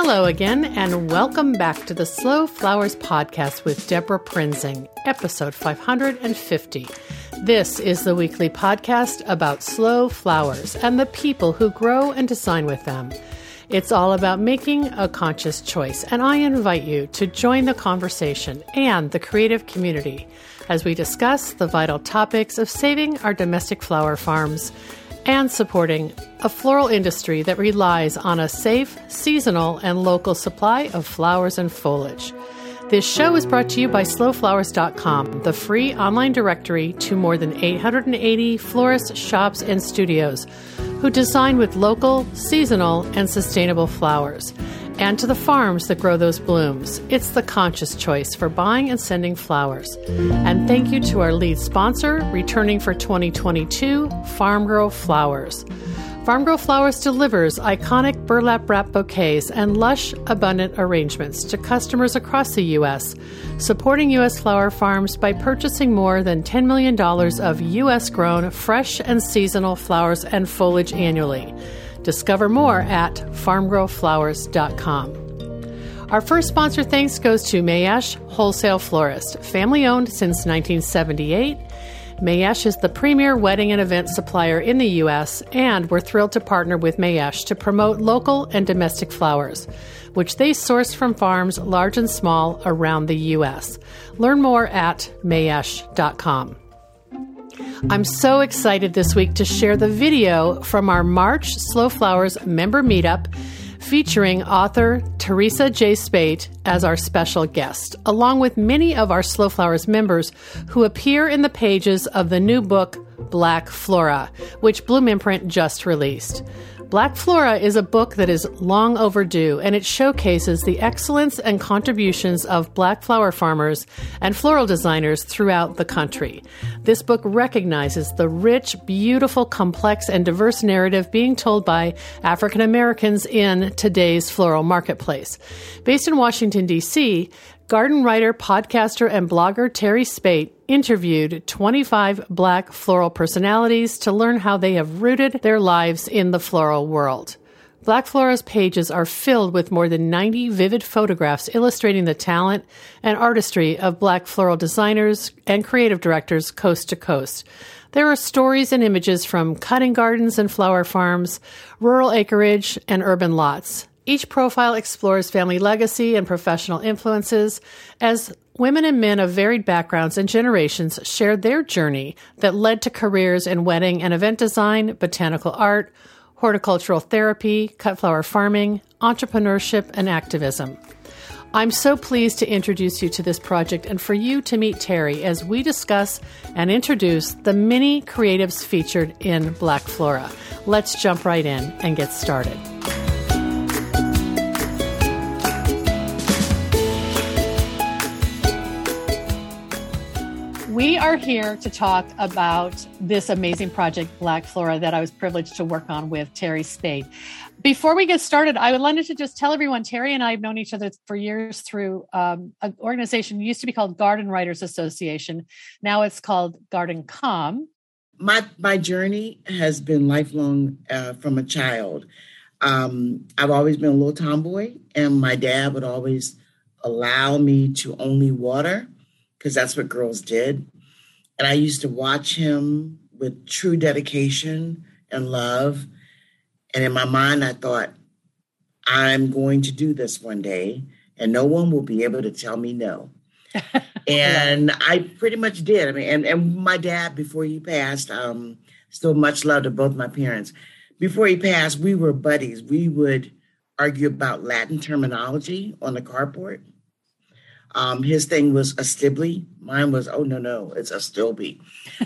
Hello again, and welcome back to the Slow Flowers Podcast with Debra Prinzing, episode 550. This is the weekly podcast about slow flowers and the people who grow and design with them. It's all about making a conscious choice, and I invite you to join the conversation and the creative community as we discuss the vital topics of saving our domestic flower farms and supporting a floral industry that relies on a safe, seasonal, and local supply of flowers and foliage. This show is brought to you by slowflowers.com, the free online directory to more than 880 florists, shops, and studios who design with local, seasonal, and sustainable flowers, and to the farms that grow those blooms. It's the conscious choice for buying and sending flowers. And thank you to our lead sponsor, returning for 2022, Farm Girl Flowers. Farm Girl Flowers delivers iconic burlap wrap bouquets and lush, abundant arrangements to customers across the U.S., supporting U.S. flower farms by purchasing more than $10 million of U.S. grown, fresh, and seasonal flowers and foliage annually. Discover more at farmgirlflowers.com. Our first sponsor thanks goes to Mayesh Wholesale Florist, family owned since 1978 Mayesh is the premier wedding and event supplier in the U.S., and we're thrilled to partner with Mayesh to promote local and domestic flowers, which they source from farms large and small around the U.S. Learn more at mayesh.com. I'm so excited this week to share the video from our March Slow Flowers member meetup featuring author Teresa J. Speight as our special guest, along with many of our Slow Flowers members who appear in the pages of the new book Black Flora, which Bloom Imprint just released. Black Flora is a book that is long overdue and it showcases the excellence and contributions of black flower farmers and floral designers throughout the country. This book recognizes the rich, beautiful, complex, and diverse narrative being told by African Americans in today's floral marketplace. Based in Washington, D.C., Garden writer, podcaster, and blogger Terry Speight interviewed 25 black floral personalities to learn how they have rooted their lives in the floral world. Black Flora's pages are filled with more than 90 vivid photographs illustrating the talent and artistry of black floral designers and creative directors coast to coast. There are stories and images from cutting gardens and flower farms, rural acreage, and urban lots. Each profile explores family legacy and professional influences as women and men of varied backgrounds and generations share their journey that led to careers in wedding and event design, botanical art, horticultural therapy, cut flower farming, entrepreneurship, and activism. I'm so pleased to introduce you to this project and for you to meet Terry as we discuss and introduce the many creatives featured in Black Flora. Let's jump right in and get started. We are here to talk about this amazing project, Black Flora, that I was privileged to work on with Terry Speight. Before we get started, I would like to just tell everyone Terry and I have known each other for years through um, an organization used to be called Garden Writers Association. Now it's called GardenComm. My my journey has been lifelong uh, from a child. Um, I've always been a little tomboy, and my dad would always allow me to only water because that's what girls did. And I used to watch him with true dedication and love. And in my mind, I thought, I'm going to do this one day, and no one will be able to tell me no. and I pretty much did. I mean, and, and my dad, before he passed, um, still much love to both my parents. Before he passed, we were buddies. We would argue about Latin terminology on the carport. Um, his thing was a Stibbe. Mine was, oh, no, no, it's a Stilby.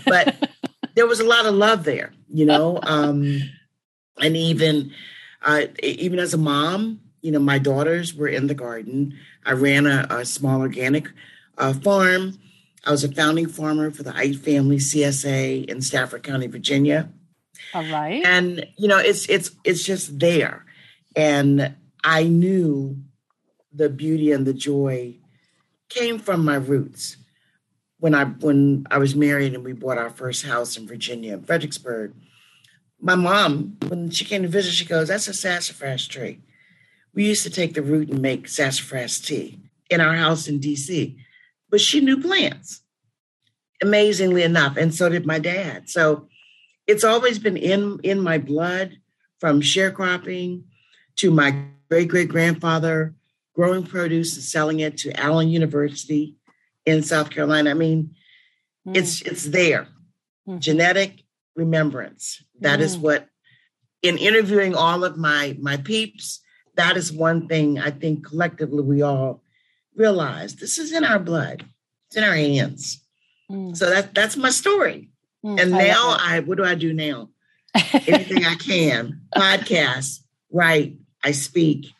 But there was a lot of love there, you know. Um, and even, uh, even as a mom, you know, my daughters were in the garden. I ran a, a small organic uh, farm. I was a founding farmer for the Ite Family CSA in Stafford County, Virginia. All right. And you know, it's it's it's just there. And I knew the beauty and the joy came from my roots. When I when I was married and we bought our first house in Virginia, Fredericksburg, my mom, when she came to visit, she goes, "That's a sassafras tree." we used to take the root and make sassafras tea in our house in DC. But she knew plants, amazingly enough, and so did my dad. So it's always been in in my blood from sharecropping to my great great grandfather growing produce and selling it to Allen University in South Carolina. I mean, mm. it's it's there. Mm. Genetic remembrance. That mm. is what in interviewing all of my my peeps, that is one thing I think collectively we all realize this is in our blood. It's in our hands. Mm. So that that's my story. Mm, and I now I what do I do now? Anything I can. Podcast, write, I speak.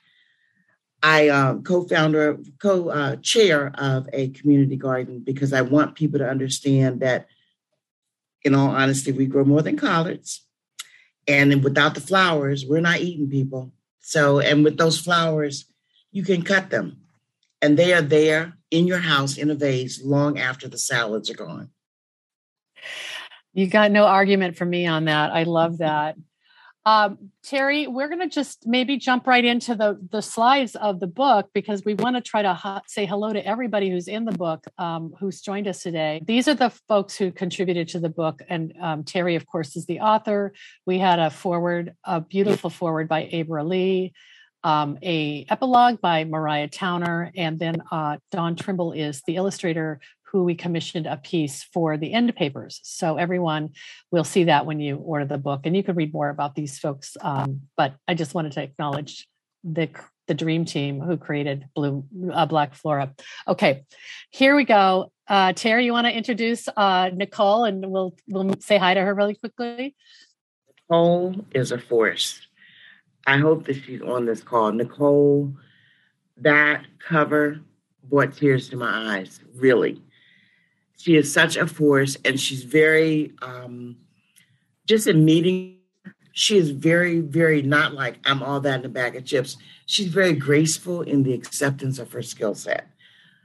I um, co-founder, co-chair of a community garden because I want people to understand that, in all honesty, we grow more than collards, and without the flowers, we're not eating people. So, and with those flowers, you can cut them, and they are there in your house in a vase long after the salads are gone. You got no argument from me on that. I love that. Um, Terry, we're going to just maybe jump right into the the slides of the book because we want to try to say hello to everybody who's in the book, um, who's joined us today. These are the folks who contributed to the book, and um, Terry, of course, is the author. We had a forward, a beautiful forward by Abra Lee, um, a epilogue by Mariah Towner, and then uh, Dawn Trimble is the illustrator who we commissioned a piece for the end papers. So everyone will see that when you order the book, and you can read more about these folks. Um, but I just wanted to acknowledge the the dream team who created Blue uh, Black Flora. Okay, here we go. Uh, Terry, you want to introduce uh, Nicole, and we'll we'll say hi to her really quickly. Nicole is a force. I hope that she's on this call. Nicole, that cover brought tears to my eyes. Really, she is such a force and she's very um, just in meeting she is very very not like i'm all that in a bag of chips. She's very graceful in the acceptance of her skill set.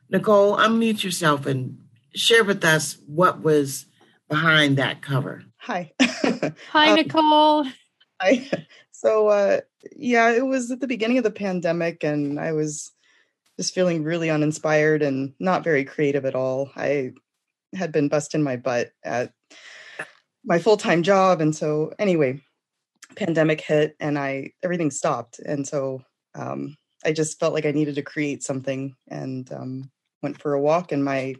Nicole unmute yourself and share with us what was behind that cover. Hi. Hi um, nicole. Hi so uh yeah it was at the beginning of the pandemic and i was just feeling really uninspired and not very creative at all. I had been busting my butt at my full-time job and so anyway pandemic hit and i everything stopped and so um, i just felt like i needed to create something and um, went for a walk in my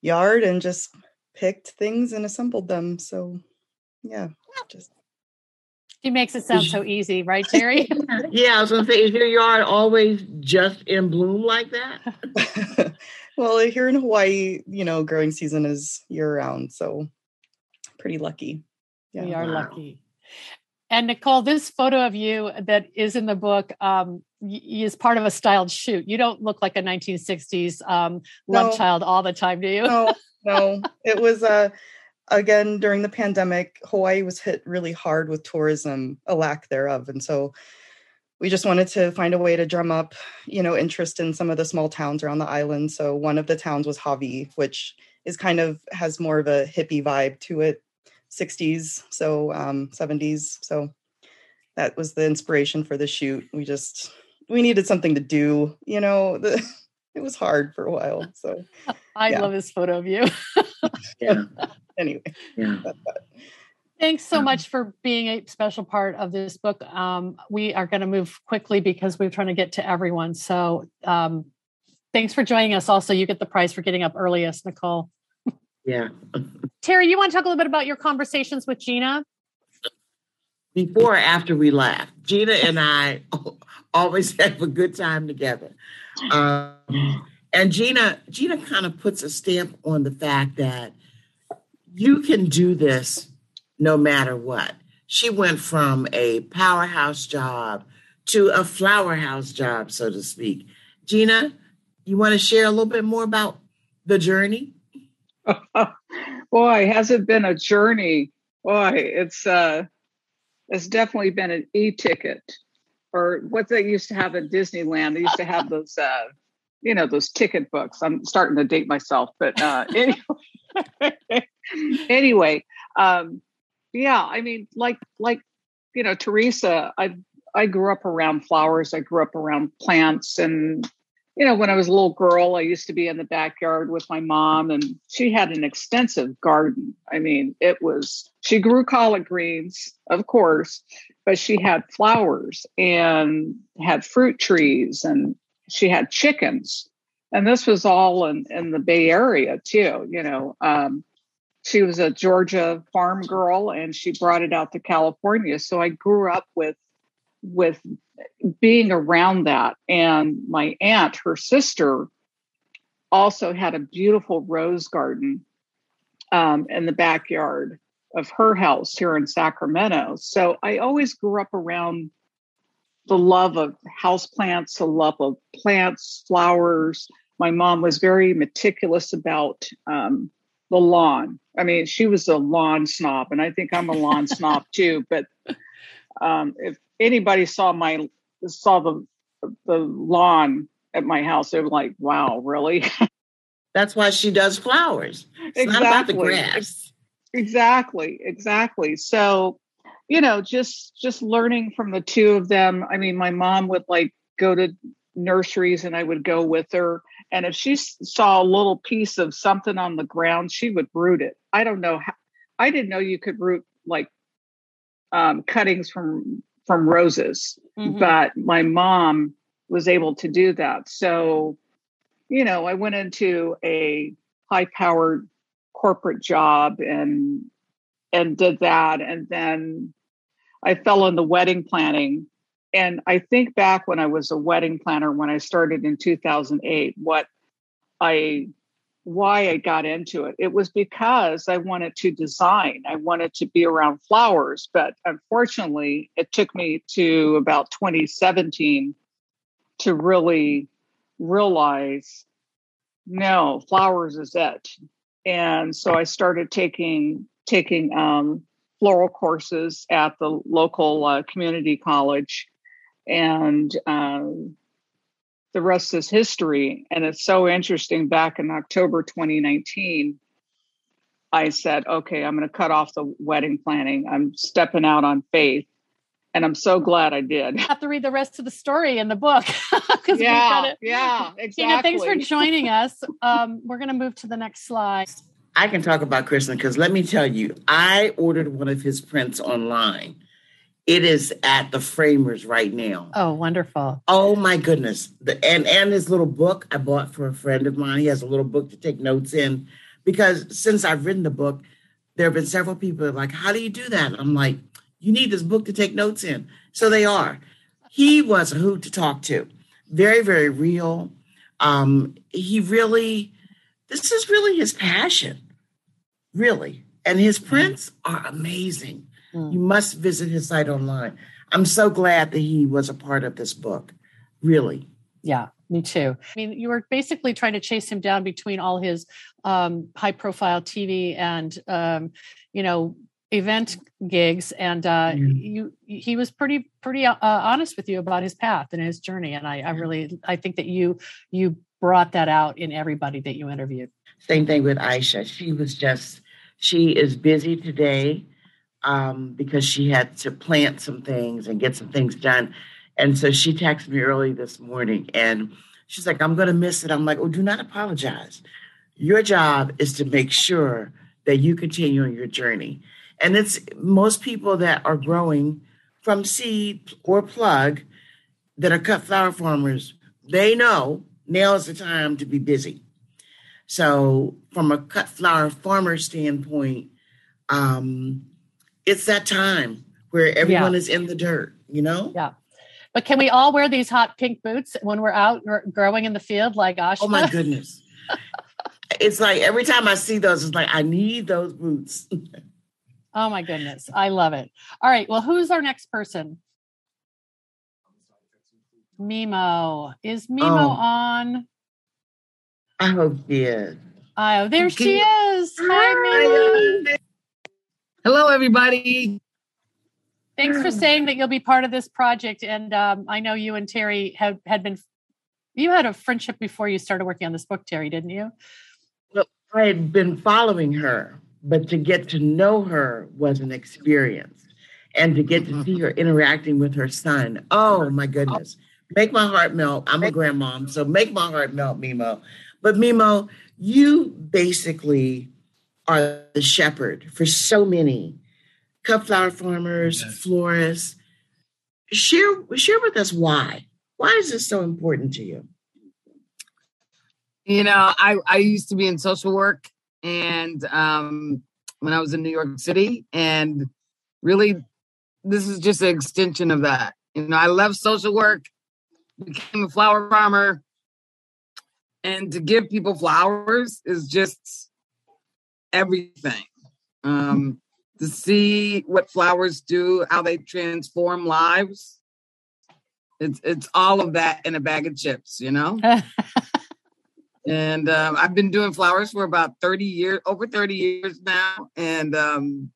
yard and just picked things and assembled them so yeah just she makes it sound so easy, right, Terry? yeah, I was gonna say, is your yard always just in bloom like that? well, here in Hawaii, you know, growing season is year round, so pretty lucky. Yeah. We are wow. lucky. And Nicole, this photo of you that is in the book um, is part of a styled shoot. You don't look like a 1960s um, love no. child all the time, do you? No, no. it was uh, again during the pandemic hawaii was hit really hard with tourism a lack thereof and so we just wanted to find a way to drum up you know interest in some of the small towns around the island so one of the towns was hawaii which is kind of has more of a hippie vibe to it 60s so um 70s so that was the inspiration for the shoot we just we needed something to do you know the, it was hard for a while so i yeah. love this photo of you yeah anyway. Yeah. Thanks so much for being a special part of this book. Um, we are going to move quickly because we're trying to get to everyone. So um, thanks for joining us. Also, you get the prize for getting up earliest, Nicole. Yeah. Terry, you want to talk a little bit about your conversations with Gina? Before or after we laugh, Gina and I always have a good time together. Um, and Gina, Gina kind of puts a stamp on the fact that you can do this no matter what. She went from a powerhouse job to a flower house job, so to speak. Gina, you want to share a little bit more about the journey? Boy, has it been a journey? Boy, it's uh it's definitely been an e-ticket or what they used to have at Disneyland. They used to have those uh you know those ticket books. I'm starting to date myself, but uh anyway. anyway, um, yeah, I mean, like like you know, Teresa, I've I grew up around flowers. I grew up around plants and you know, when I was a little girl, I used to be in the backyard with my mom, and she had an extensive garden. I mean, it was, she grew collard greens, of course, but she had flowers and had fruit trees, and she had chickens. And this was all in, in the Bay Area, too. You know, um, she was a Georgia farm girl and she brought it out to California. So I grew up with with being around that. And my aunt, her sister, also had a beautiful rose garden um, in the backyard of her house here in Sacramento. So I always grew up around the love of house plants, the love of plants, flowers. My mom was very meticulous about um, the lawn. I mean, she was a lawn snob, and I think I'm a lawn snob too. But um, if anybody saw my saw the the lawn at my house, they were like, "Wow, really?" That's why she does flowers. It's exactly. not about the grass. Exactly, exactly. So, you know, just just learning from the two of them. I mean, my mom would like go to nurseries and I would go with her. And if she saw a little piece of something on the ground, she would root it. I don't know how, I didn't know you could root like um, cuttings from from roses, mm-hmm. but my mom was able to do that. So, you know, I went into a high powered corporate job and and did that and then I fell in the wedding planning and I think back when I was a wedding planner when I started in 2008 what I why I got into it. It was because I wanted to design. I wanted to be around flowers, but unfortunately, it took me to about 2017 to really realize no, flowers is it. And so I started taking taking um, floral courses at the local uh, community college, and um, the rest is history. And it's so interesting. Back in October 2019, I said, okay, I'm going to cut off the wedding planning. I'm stepping out on faith. And I'm so glad I did. I have to read the rest of the story in the book. yeah, to, yeah, exactly. Tina, thanks for joining us. Um, we're going to move to the next slide. I can talk about Kristen because let me tell you, I ordered one of his prints online it is at the framers right now. Oh, wonderful. Oh my goodness. The, and and his little book I bought for a friend of mine. He has a little book to take notes in because since I've written the book, there have been several people like, How do you do that? I'm like, you need this book to take notes in. So they are. He was a hoot to talk to. Very, very real. Um, he really, this is really his passion. Really. And his prints are amazing. Mm. You must visit his site online. I'm so glad that he was a part of this book. Really. Yeah, me too. I mean, you were basically trying to chase him down between all his um, high profile TV and, um, you know, event gigs and uh, mm. you he was pretty pretty uh, honest with you about his path and his journey and I, I really i think that you you brought that out in everybody that you interviewed same thing with aisha she was just she is busy today um, because she had to plant some things and get some things done. And so she texted me early this morning and she's like, I'm going to miss it. I'm like, oh, do not apologize. Your job is to make sure that you continue on your journey. And it's most people that are growing from seed or plug that are cut flower farmers, they know now is the time to be busy. So, from a cut flower farmer standpoint, um, it's that time where everyone yeah. is in the dirt, you know? Yeah. But can we all wear these hot pink boots when we're out growing in the field like Asha? Oh my goodness. it's like every time I see those, it's like I need those boots. oh my goodness. I love it. All right. Well, who's our next person? Mimo. Is Mimo oh. on? I hope she is. Oh, there she is. Hi, Mimo. Hello, everybody. Thanks for saying that you'll be part of this project. And um, I know you and Terry have had been, you had a friendship before you started working on this book, Terry, didn't you? Well, I had been following her, but to get to know her was an experience. and to get to see her interacting with her son. Oh my goodness. Make my heart melt. I'm a grandmom, so make my heart melt, Mimo. But Mimo, you basically are the shepherd for so many cut flower farmers, florists. Share share with us why. Why is this so important to you? You know, I, I used to be in social work and um, when I was in New York City, and really, this is just an extension of that. You know, I left social work, became a flower farmer, and to give people flowers is just everything. Um, to see what flowers do, how they transform lives. It's it's all of that in a bag of chips, you know. and um, I've been doing flowers for about thirty years, over thirty years now, and um,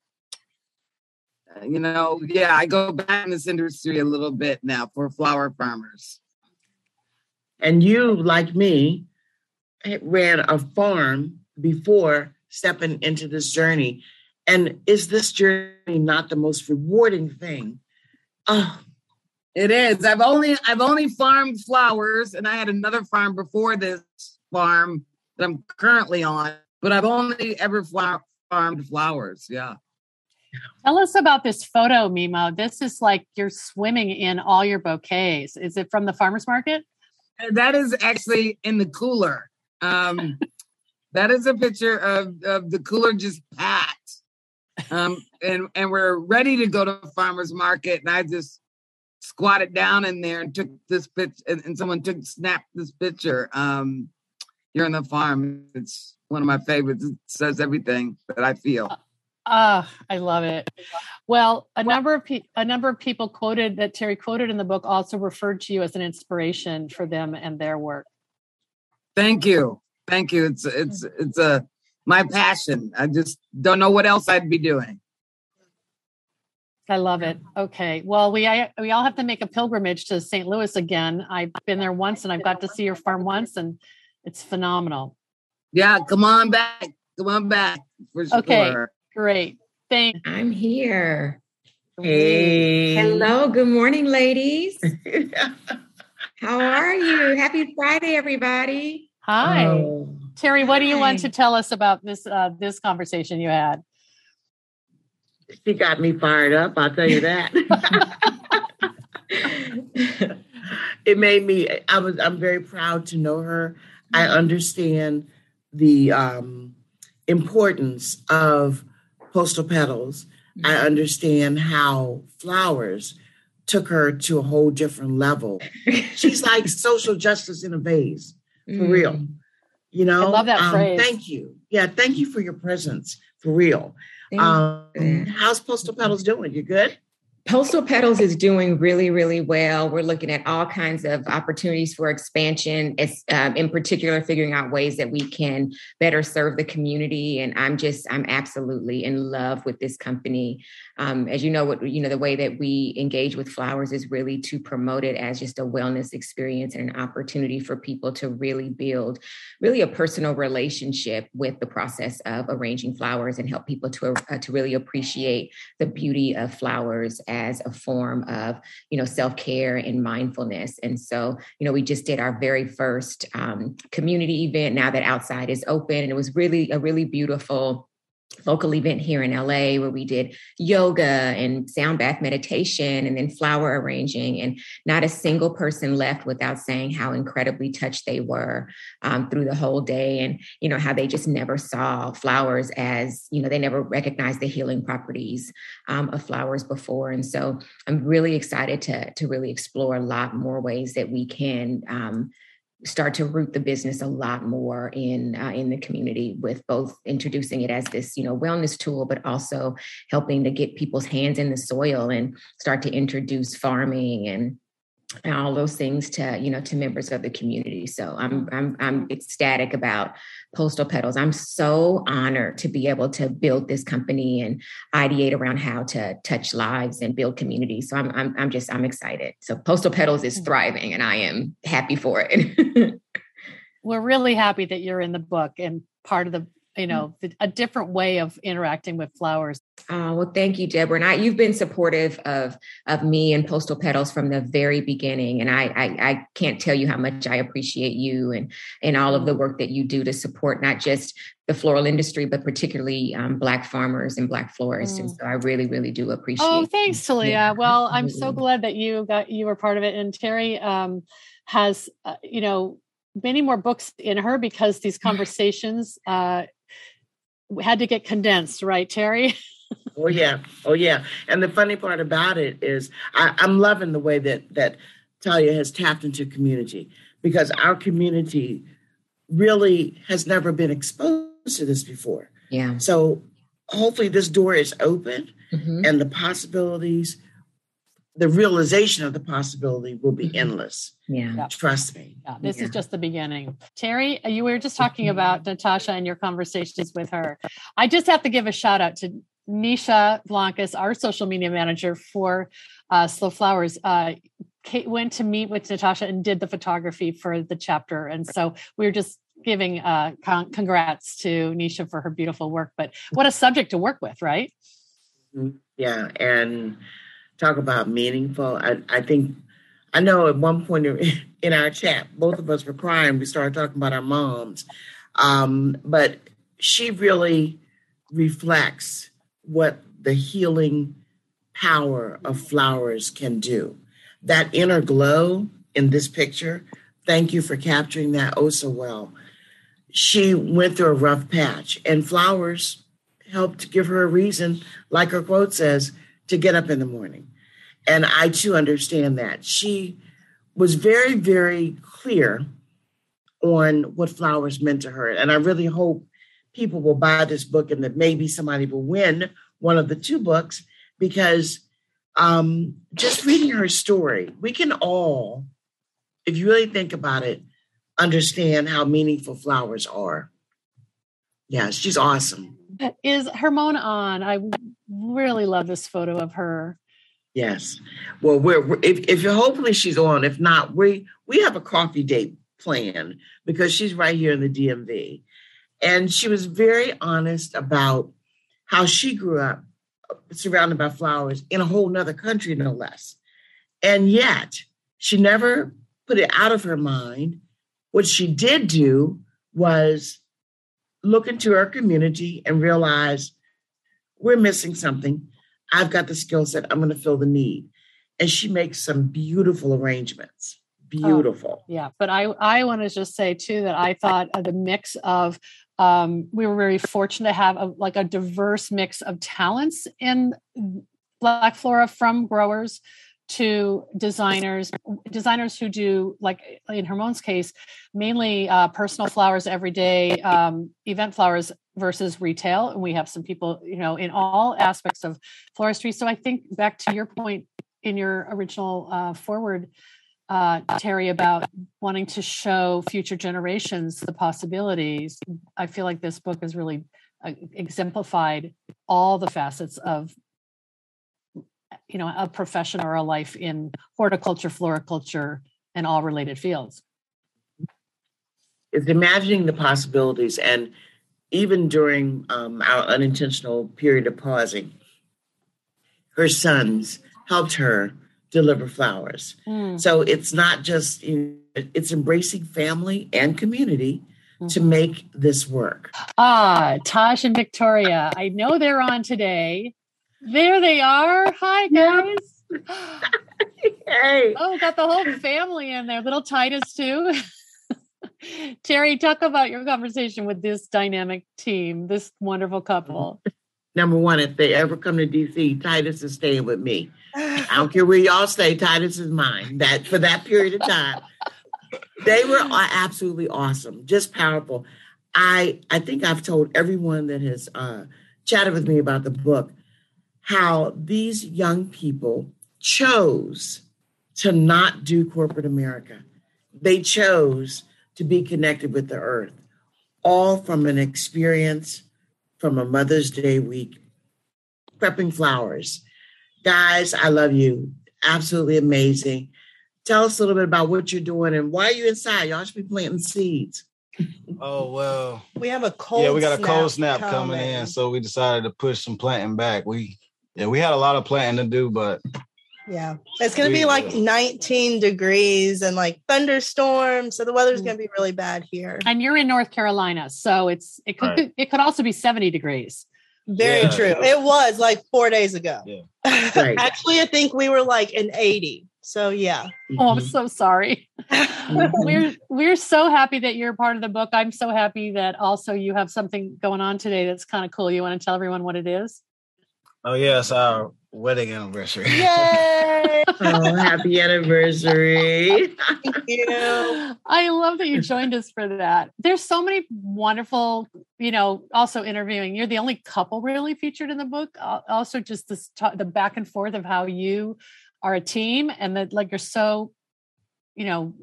you know, yeah, I go back in this industry a little bit now for flower farmers. And you, like me, ran a farm before stepping into this journey. And is this journey not the most rewarding thing? Oh, it is. I've only I've only farmed flowers, and I had another farm before this farm that I'm currently on, but I've only ever flower, farmed flowers. Yeah. Tell us about this photo, Mimo. This is like you're swimming in all your bouquets. Is it from the farmers market? That is actually in the cooler. Um, that is a picture of, of the cooler just packed. Um, and and we're ready to go to farmers market, and I just squatted down in there and took this picture, and, and someone took snapped this picture. Um, here on the farm, it's one of my favorites. It says everything that I feel. Ah, uh, I love it. Well, a number of pe- a number of people quoted that Terry quoted in the book also referred to you as an inspiration for them and their work. Thank you, thank you. It's it's it's a my passion. I just don't know what else I'd be doing. I love it. Okay. Well, we I, we all have to make a pilgrimage to St. Louis again. I've been there once and I've got to see your farm once and it's phenomenal. Yeah, come on back. Come on back for sure. Okay. Great. Thanks. I'm here. Hey. Hello. Good morning, ladies. How are you? Happy Friday, everybody. Hi. Oh. Terry, what Hi. do you want to tell us about this uh, this conversation you had? She got me fired up, I'll tell you that. it made me I was I'm very proud to know her. I understand the um, importance of postal petals. I mm-hmm. understand how flowers took her to a whole different level. She's like social justice in a vase, for mm. real. You know, I love that um, phrase. Thank you. Yeah, thank you for your presence, for real. Um, how's Postal Petals doing? You good? Postal Petals is doing really, really well. We're looking at all kinds of opportunities for expansion, it's, um, in particular, figuring out ways that we can better serve the community. And I'm just, I'm absolutely in love with this company. Um, as you know, what you know, the way that we engage with flowers is really to promote it as just a wellness experience and an opportunity for people to really build, really a personal relationship with the process of arranging flowers and help people to uh, to really appreciate the beauty of flowers as a form of you know self-care and mindfulness. And so you know we just did our very first um, community event now that outside is open and it was really a really beautiful local event here in LA where we did yoga and sound bath meditation and then flower arranging. And not a single person left without saying how incredibly touched they were um, through the whole day and, you know, how they just never saw flowers as, you know, they never recognized the healing properties um, of flowers before. And so I'm really excited to, to really explore a lot more ways that we can um, start to root the business a lot more in uh, in the community with both introducing it as this you know wellness tool but also helping to get people's hands in the soil and start to introduce farming and and all those things to you know to members of the community. So i'm i'm i'm ecstatic about postal petals. I'm so honored to be able to build this company and ideate around how to touch lives and build community so i'm i'm, I'm just i'm excited. So postal petals is mm. thriving and i am happy for it. We're really happy that you're in the book and part of the you know a different way of interacting with flowers Oh, well, thank you, Debra. And I, you've been supportive of of me and Postal Petals from the very beginning, and I, I, I can't tell you how much I appreciate you and and all of the work that you do to support not just the floral industry, but particularly um, Black farmers and Black florists. Mm. And so I really, really do appreciate. Oh, thanks, Talia. Yeah, well, I'm so glad that you got you were part of it, and Terry um, has uh, you know many more books in her because these conversations uh, had to get condensed, right, Terry? oh yeah, oh yeah. And the funny part about it is, I, I'm loving the way that that Talia has tapped into community because our community really has never been exposed to this before. Yeah. So hopefully this door is open mm-hmm. and the possibilities the realization of the possibility will be mm-hmm. endless. Yeah. Trust me. Yeah, this yeah. is just the beginning. Terry, you were just talking about Natasha and your conversations with her. I just have to give a shout out to Niesha Blancas, our social media manager for uh, Slow Flowers. Uh, Kate went to meet with Natasha and did the photography for the chapter. And so we're just giving uh, con- congrats to Niesha for her beautiful work. But what a subject to work with, right? Mm-hmm. Yeah. And talk about meaningful. I, I think I know at one point in our chat, both of us were crying. We started talking about our moms, um, but she really reflects what the healing power of flowers can do. That inner glow in this picture. Thank you for capturing that oh so well. She went through a rough patch, and flowers helped give her a reason, like her quote says, to get up in the morning. And I too understand that. She was very, very clear on what flowers meant to her. And I really hope people will buy this book and that maybe somebody will win one of the two books because um, just reading her story, we can all, if you really think about it, understand how meaningful flowers are. Yeah, she's awesome. Is Hermona on? I really love this photo of her. Yes. Well, we're, if, if hopefully she's on. If not, we we have a coffee date planned because she's right here in the DMV, and she was very honest about how she grew up uh, surrounded by flowers in a whole nother country, no less, and yet she never put it out of her mind. What she did do was look into her community and realize we're missing something I've got the skill set. I'm going to fill the need. And she makes some beautiful arrangements. Beautiful. Oh, yeah. But I, I want to just say too that I thought the mix of um, we were very fortunate to have a, like a diverse mix of talents in Black Flora from growers to designers designers who do like in Hermone's case mainly uh, personal flowers every day um, event flowers versus retail and we have some people you know in all aspects of floristry. So i think back to your point in your original uh, forward uh, terry about wanting to show future generations the possibilities i feel like this book has really uh, exemplified all the facets of you know a profession or a life in horticulture floriculture and all related fields. It's imagining the possibilities and even during um, our unintentional period of pausing her sons helped her deliver flowers mm. so it's not just you know, it's embracing family and community mm-hmm. to make this work ah Taj and victoria i know they're on today there they are. Hi, guys. hey. Oh, got the whole family in there. Little Titus, too. Terry, talk about your conversation with this dynamic team, this wonderful couple. Number one, if they ever come to DC, Titus is staying with me. I don't care where y'all stay, Titus is mine. That for that period of time. they were absolutely awesome, just powerful. I I think I've told everyone that has uh, chatted with me about the book how these young people chose to not do corporate America. They chose to be connected with the earth, all from an experience from a Mother's Day week, prepping flowers. Guys, I love you. Absolutely amazing. Tell us a little bit about what you're doing and why are you inside? Y'all should be planting seeds. Oh well. We have a cold. Yeah, we got a cold snap snap coming in, so we decided to push some planting back. We yeah, we had a lot of planting to do, but Yeah, it's gonna be like 19 degrees and like thunderstorms. So the weather's Mm. gonna be really bad here. And you're in North Carolina, so it's it could Right. it could also be 70 degrees. Very Yeah. true. It was like four days ago. Yeah. Right. Actually, I think we were like in 80. So yeah. Oh, I'm Mhm. so sorry. we're we're so happy that you're part of the book. I'm so happy that also you have something going on today that's kind of cool. You want to tell everyone what it is? oh yes, it's our wedding anniversary. Yay! Oh, happy anniversary. Thank you. I love that you joined us for that. There's so many wonderful, you know, also interviewing. You're the only couple really featured in the book. Also, just this ta- the back and forth of how you are a team and that like you're so, you know,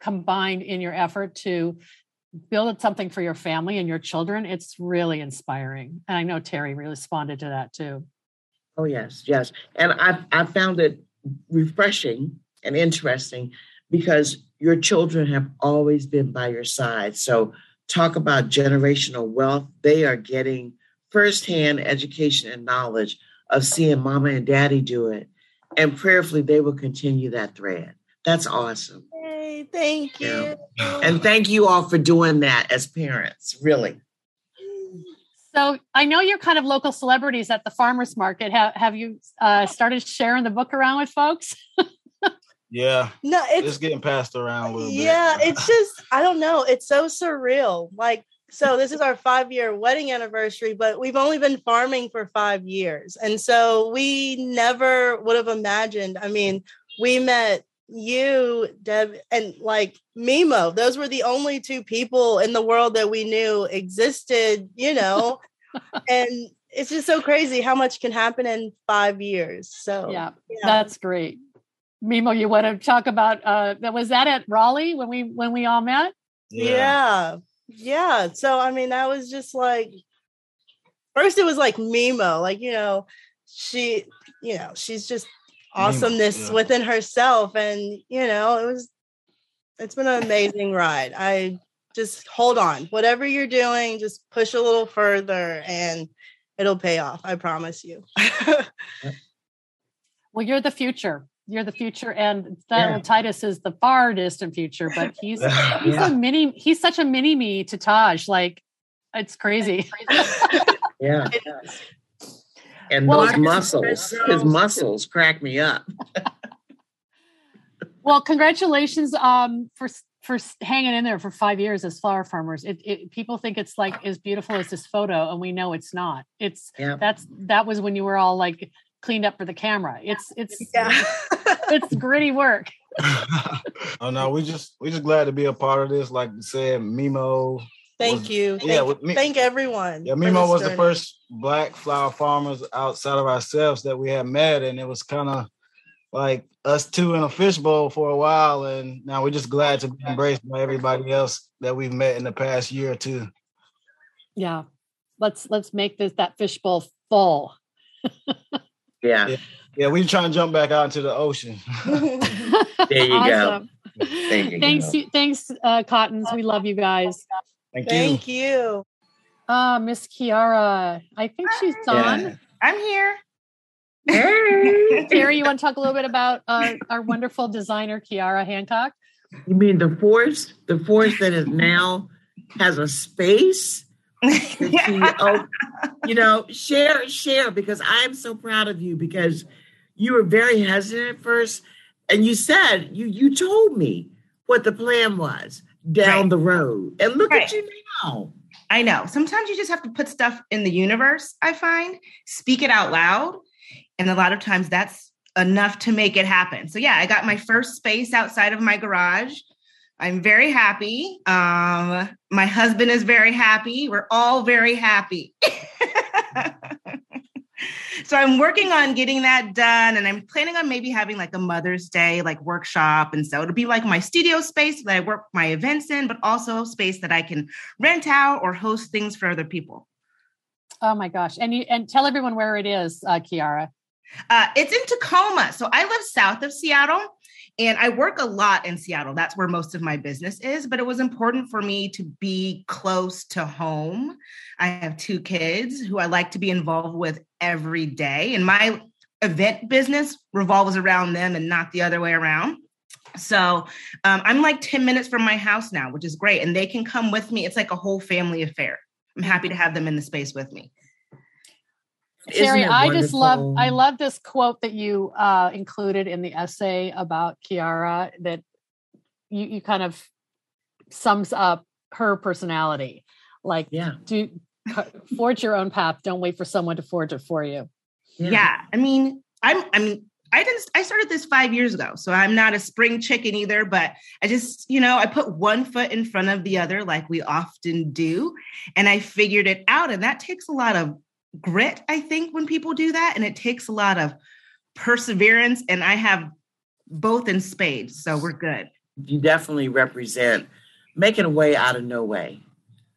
combined in your effort to build something for your family and your children. It's really inspiring. And I know Terry really responded to that too. Oh yes, yes. And I I found it refreshing and interesting because your children have always been by your side. So talk about generational wealth. They are getting firsthand education and knowledge of seeing mama and daddy do it. And prayerfully they will continue that thread. That's awesome. Yay, thank you. Yeah. And thank you all for doing that as parents, really. So I know you're kind of local celebrities at the farmers market. Have, have you uh, started sharing the book around with folks? Yeah, No, it's it's getting passed around a little bit. yeah, it's just I don't know. It's so surreal. Like so this is our 5 year wedding anniversary, but we've only been farming for 5 years. And so we never would have imagined. I mean, we met you, Deb, and like Mimo. Those were the only two people in the world that we knew existed, you know. and it's just so crazy how much can happen in 5 years. So yeah, yeah. that's great. Mimo, you want to talk about uh that was that at Raleigh when we when we all met? Yeah. yeah. So I mean, that was just like first it was like Mimo, like, you know, she, you know, she's just awesomeness yeah. within herself. And, you know, it was it's been an amazing ride. I just hold on. Whatever you're doing, just push a little further and it'll pay off. I promise you. Well, you're the future. You're the future, and Yeah. Titus is the far distant future. But he's he's Yeah. a mini. He's such a mini me to Taj. Like it's crazy. Yeah. And Well, those muscles, his muscles crack me up. well, congratulations um, for for hanging in there for five years as flower farmers. It, it people think it's like as beautiful as this photo, and we know it's not. It's Yeah. that's that was when you were all like cleaned up for the camera. It's it's yeah. it's gritty work. oh no, we just we just glad to be a part of this. Like you said, Mimo. Thank was- you. Thank, yeah, with me- thank everyone. Yeah, Mimo this was the first black flower farmers outside of ourselves that we had met, and it was kind of like us two in a fishbowl for a while, and now we're just glad to be embraced by everybody else that we've met in the past year or two. Yeah, let's let's make this that fishbowl full. Yeah. Yeah, we trying to jump back out into the ocean. There you go. awesome. There you thanks, go. you, thanks, uh, Cottons. We love you guys. Thank you. Thank you. Ah, Miss Kiara. I think she's on. I'm here. Hey. Terry, you want to talk a little bit about uh, our wonderful designer, Kiara Hancock? You mean the force? The force that is now has a space? that she- oh, you know, share, share, because I am so proud of you because you were very hesitant at first. And you said, you you told me what the plan was down Right. the road. And look Right. at you now. I know. Sometimes you just have to put stuff in the universe, I find, speak it out loud. And a lot of times that's enough to make it happen. So, yeah, I got my first space outside of my garage. I'm very happy. Um, my husband is very happy. We're all very happy. so I'm working on getting that done and I'm planning on maybe having like a Mother's Day like workshop and so it'll be like my studio space that I work my events in but also space that I can rent out or host things for other people. Oh my gosh! And you and tell everyone where it is, uh, Kiara. Uh, it's in Tacoma. So I live south of Seattle and I work a lot in Seattle. That's where most of my business is, but it was important for me to be close to home. I have two kids who I like to be involved with every day, and my event business revolves around them and not the other way around. So um, I'm like 10 minutes from my house now, which is great. And they can come with me. It's like a whole family affair. I'm happy to have them in the space with me. Terry, I just love I love this quote that you uh, included in the essay about Kiara that you, you kind of sums up her personality. Like, yeah, do forge your own path. Don't wait for someone to forge it for you. Yeah. yeah. I mean, I'm I mean, I didn't I started this 5 years ago. So I'm not a spring chicken either, but I just, you know, I put one foot in front of the other like we often do, and I figured it out and that takes a lot of grit, I think, when people do that. And it takes a lot of perseverance. And I have both in spades. So we're good. You definitely represent making a way out of no way.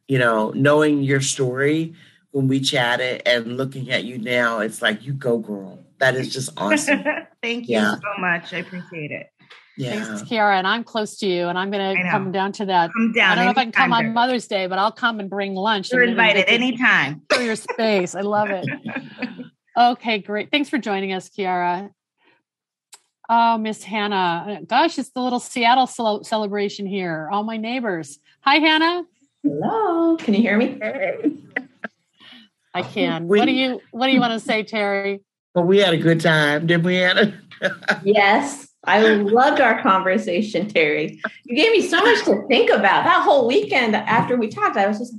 You know, knowing your story when we chatted and looking at you now, it's like you go, girl. That is just awesome. Thank you yeah. so much. I appreciate it. Yeah. Thanks, Kiara. And I'm close to you, and I'm going to come down to that. Come down. I don't know if I can come on Mother's Day, but I'll come and bring lunch. You're invited anytime. For your space. I love it. okay, great. Thanks for joining us, Kiara. Oh, Miss Hannah. Gosh, it's the little Seattle celebration here. All my neighbors. Hi, Hannah. Hello. Can you hear me? I oh, can. We, what do you What do you want to say, Terry? Well, we had a good time, didn't we, Hannah? yes. I loved our conversation, Terry. You gave me so much to think about. That whole weekend after we talked, I was just,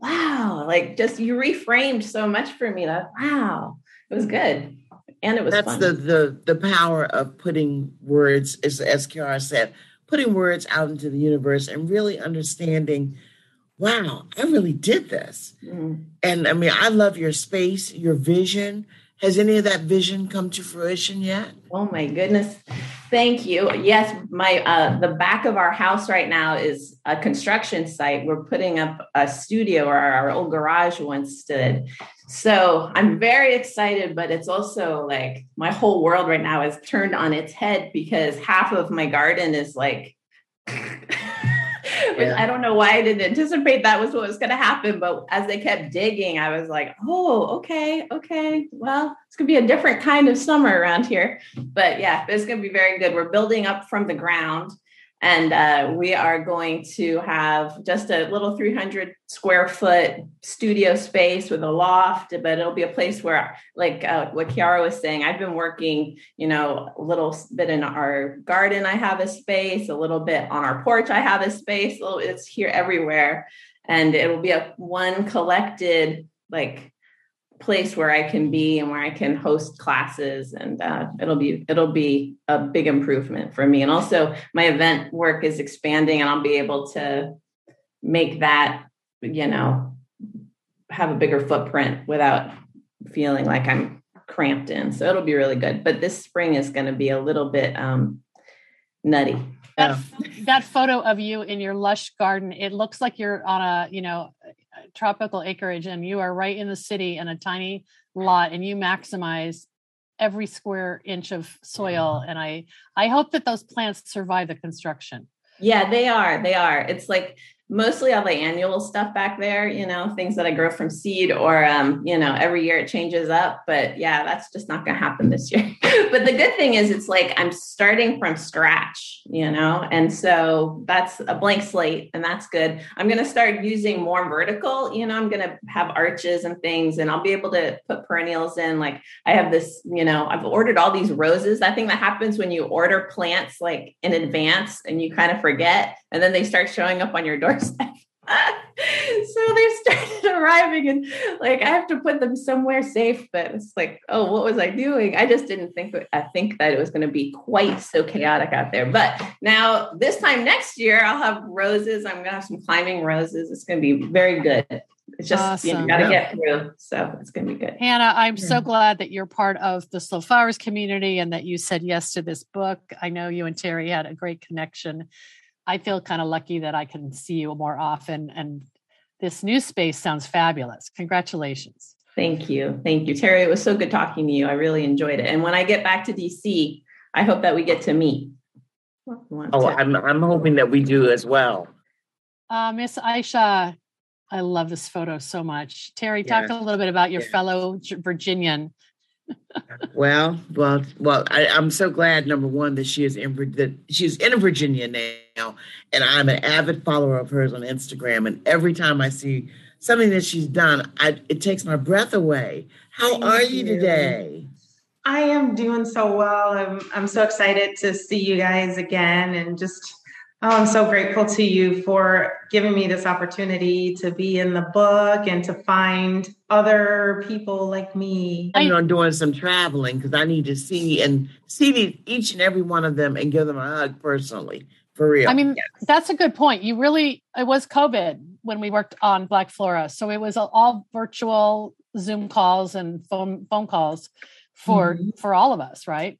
wow, like just you reframed so much for me. That wow, it was good. And it was that's fun. the the the power of putting words, as as Kiara said, putting words out into the universe and really understanding, wow, I really did this. Mm. And I mean, I love your space, your vision has any of that vision come to fruition yet? Oh my goodness. Thank you. Yes, my uh the back of our house right now is a construction site. We're putting up a studio or our old garage once stood. So I'm very excited, but it's also like my whole world right now is turned on its head because half of my garden is like yeah. I don't know why I didn't anticipate that was what was going to happen. But as they kept digging, I was like, oh, okay, okay. Well, it's going to be a different kind of summer around here. But yeah, it's going to be very good. We're building up from the ground. And uh, we are going to have just a little 300 square foot studio space with a loft, but it'll be a place where, like uh, what Kiara was saying, I've been working, you know, a little bit in our garden. I have a space, a little bit on our porch. I have a space. It's here everywhere. And it'll be a one collected, like place where I can be and where I can host classes, and uh, it'll be it'll be a big improvement for me. And also, my event work is expanding, and I'll be able to make that you know have a bigger footprint without feeling like I'm cramped in. So it'll be really good. But this spring is going to be a little bit um, nutty. That, that photo of you in your lush garden, it looks like you're on a, you know, tropical acreage and you are right in the city in a tiny lot and you maximize every square inch of soil and i i hope that those plants survive the construction. Yeah they are they are. It's like mostly all the annual stuff back there, you know, things that I grow from seed or, um, you know, every year it changes up. But yeah, that's just not going to happen this year. but the good thing is it's like I'm starting from scratch, you know, and so that's a blank slate and that's good. I'm going to start using more vertical, you know, I'm going to have arches and things and I'll be able to put perennials in. Like I have this, you know, I've ordered all these roses. That thing that happens when you order plants like in advance and you kind of forget and then they start showing up on your doorstep. so they started arriving and like I have to put them somewhere safe, but it's like, oh, what was I doing? I just didn't think I think that it was going to be quite so chaotic out there. But now this time next year I'll have roses. I'm gonna have some climbing roses. It's gonna be very good. It's just awesome. you, know, gotta get through. So it's gonna be good. Hannah, I'm so glad that you're part of the Slow Flowers community and that you said yes to this book. I know you and Terry had a great connection I feel kind of lucky that I can see you more often. And this new space sounds fabulous. Congratulations. Thank you. Thank you, Terry. It was so good talking to you. I really enjoyed it. And when I get back to DC, I hope that we get to meet. Oh, to. I'm I'm hoping that we do as well. Uh, Miss Niesha, I love this photo so much. Terry, talk Yeah. a little bit about your Yeah. fellow Virginian. Well, well, well. I, I'm so glad. Number one, that she is in that she's in Virginia now, and I'm an avid follower of hers on Instagram. And every time I see something that she's done, I, it takes my breath away. How Thank are you, you. today? I am doing so well. I'm I'm so excited to see you guys again and just oh, I'm so grateful to you for giving me this opportunity to be in the book and to find other people like me. I'm doing some traveling because I need to see and see each and every one of them and give them a hug personally, for real. I mean, that's a good point. You really, it was COVID when we worked on Black Flora. So it was all virtual Zoom calls and phone phone calls for Mhm. for all of us, right?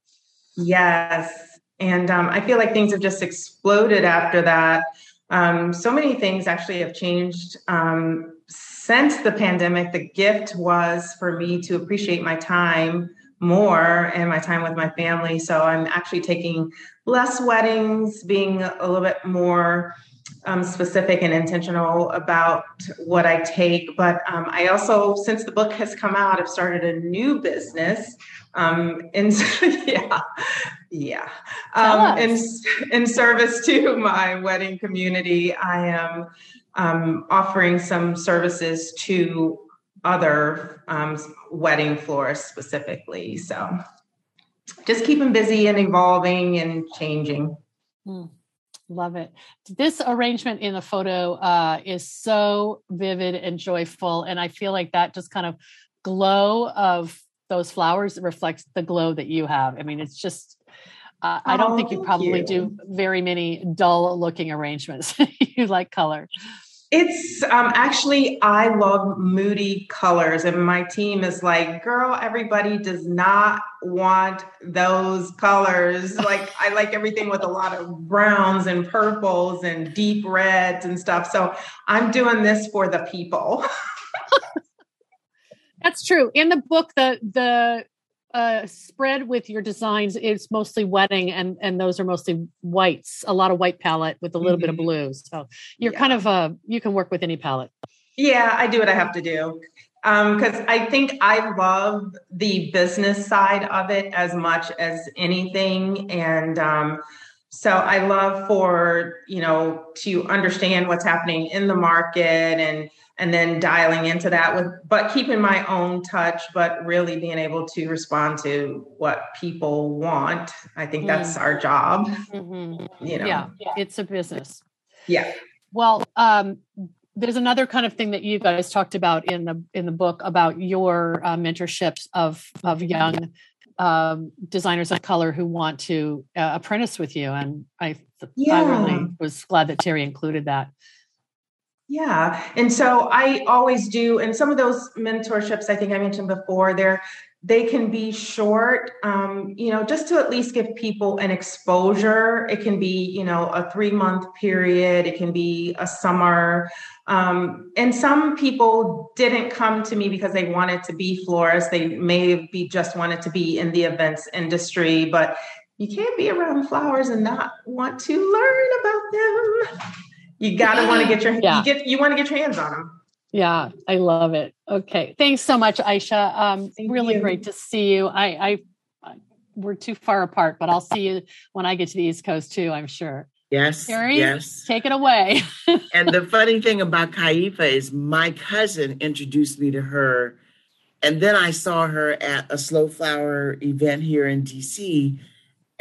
Yes. And um, I feel like things have just exploded after that. Um, so many things actually have changed um, since the pandemic. The gift was for me to appreciate my time more and my time with my family. So I'm actually taking less weddings, being a little bit more um, specific and intentional about what I take. But um, I also, since the book has come out, I've started a new business. Um, in yeah, yeah. Um, in in service to my wedding community, I am um, offering some services to other um, wedding florists specifically. So just keep them busy and evolving and changing. Hmm. Love it. This arrangement in the photo uh, is so vivid and joyful. And I feel like that just kind of glow of those flowers reflects the glow that you have. I mean, it's just, uh, I don't Oh, think you probably you. do very many dull looking arrangements. you like color. It's um, actually, I love moody colors, and my team is like, girl, everybody does not want those colors. Like, I like everything with a lot of browns and purples and deep reds and stuff. So, I'm doing this for the people. That's true. In the book, the the uh, spread with your designs is mostly wedding, and and those are mostly whites. A lot of white palette with a little bit of Mhm. blues. So you're kind of uh you can work with any palette. Yeah, I do what I have to do. Because I think I love the business side of it as much as anything. And um, so I love for, you know, to understand what's happening in the market and and then dialing into that with but keeping my own touch, but really being able to respond to what people want. I think that's Mm. our job. Mhm. You know. Yeah, it's a business. Yeah. Well, um, there's another kind of thing that you guys talked about in the in the book about your uh, mentorships of of young um, designers of color who want to uh, apprentice with you, and I I really was glad that Terry included that. Yeah. And so I always do, and some of those mentorships I think I mentioned before, they're they can be short, um, you know, just to at least give people an exposure. It can be, you know, a three month period, it can be a summer. Um, and some people didn't come to me because they wanted to be florists. They may be just wanted to be in the events industry, but you can't be around flowers and not want to learn about them. You gotta want to get your Yeah. you get you want to get your hands on them. Yeah, I love it. Okay, thanks so much, Niesha. Um, Thank really you. great to see you. I, I, we're too far apart, but I'll see you when I get to the East Coast too. I'm sure. Yes, Terry, yes. take it away. and the funny thing about Kaifa is my cousin introduced me to her. And then I saw her at a slow flower event here in DC.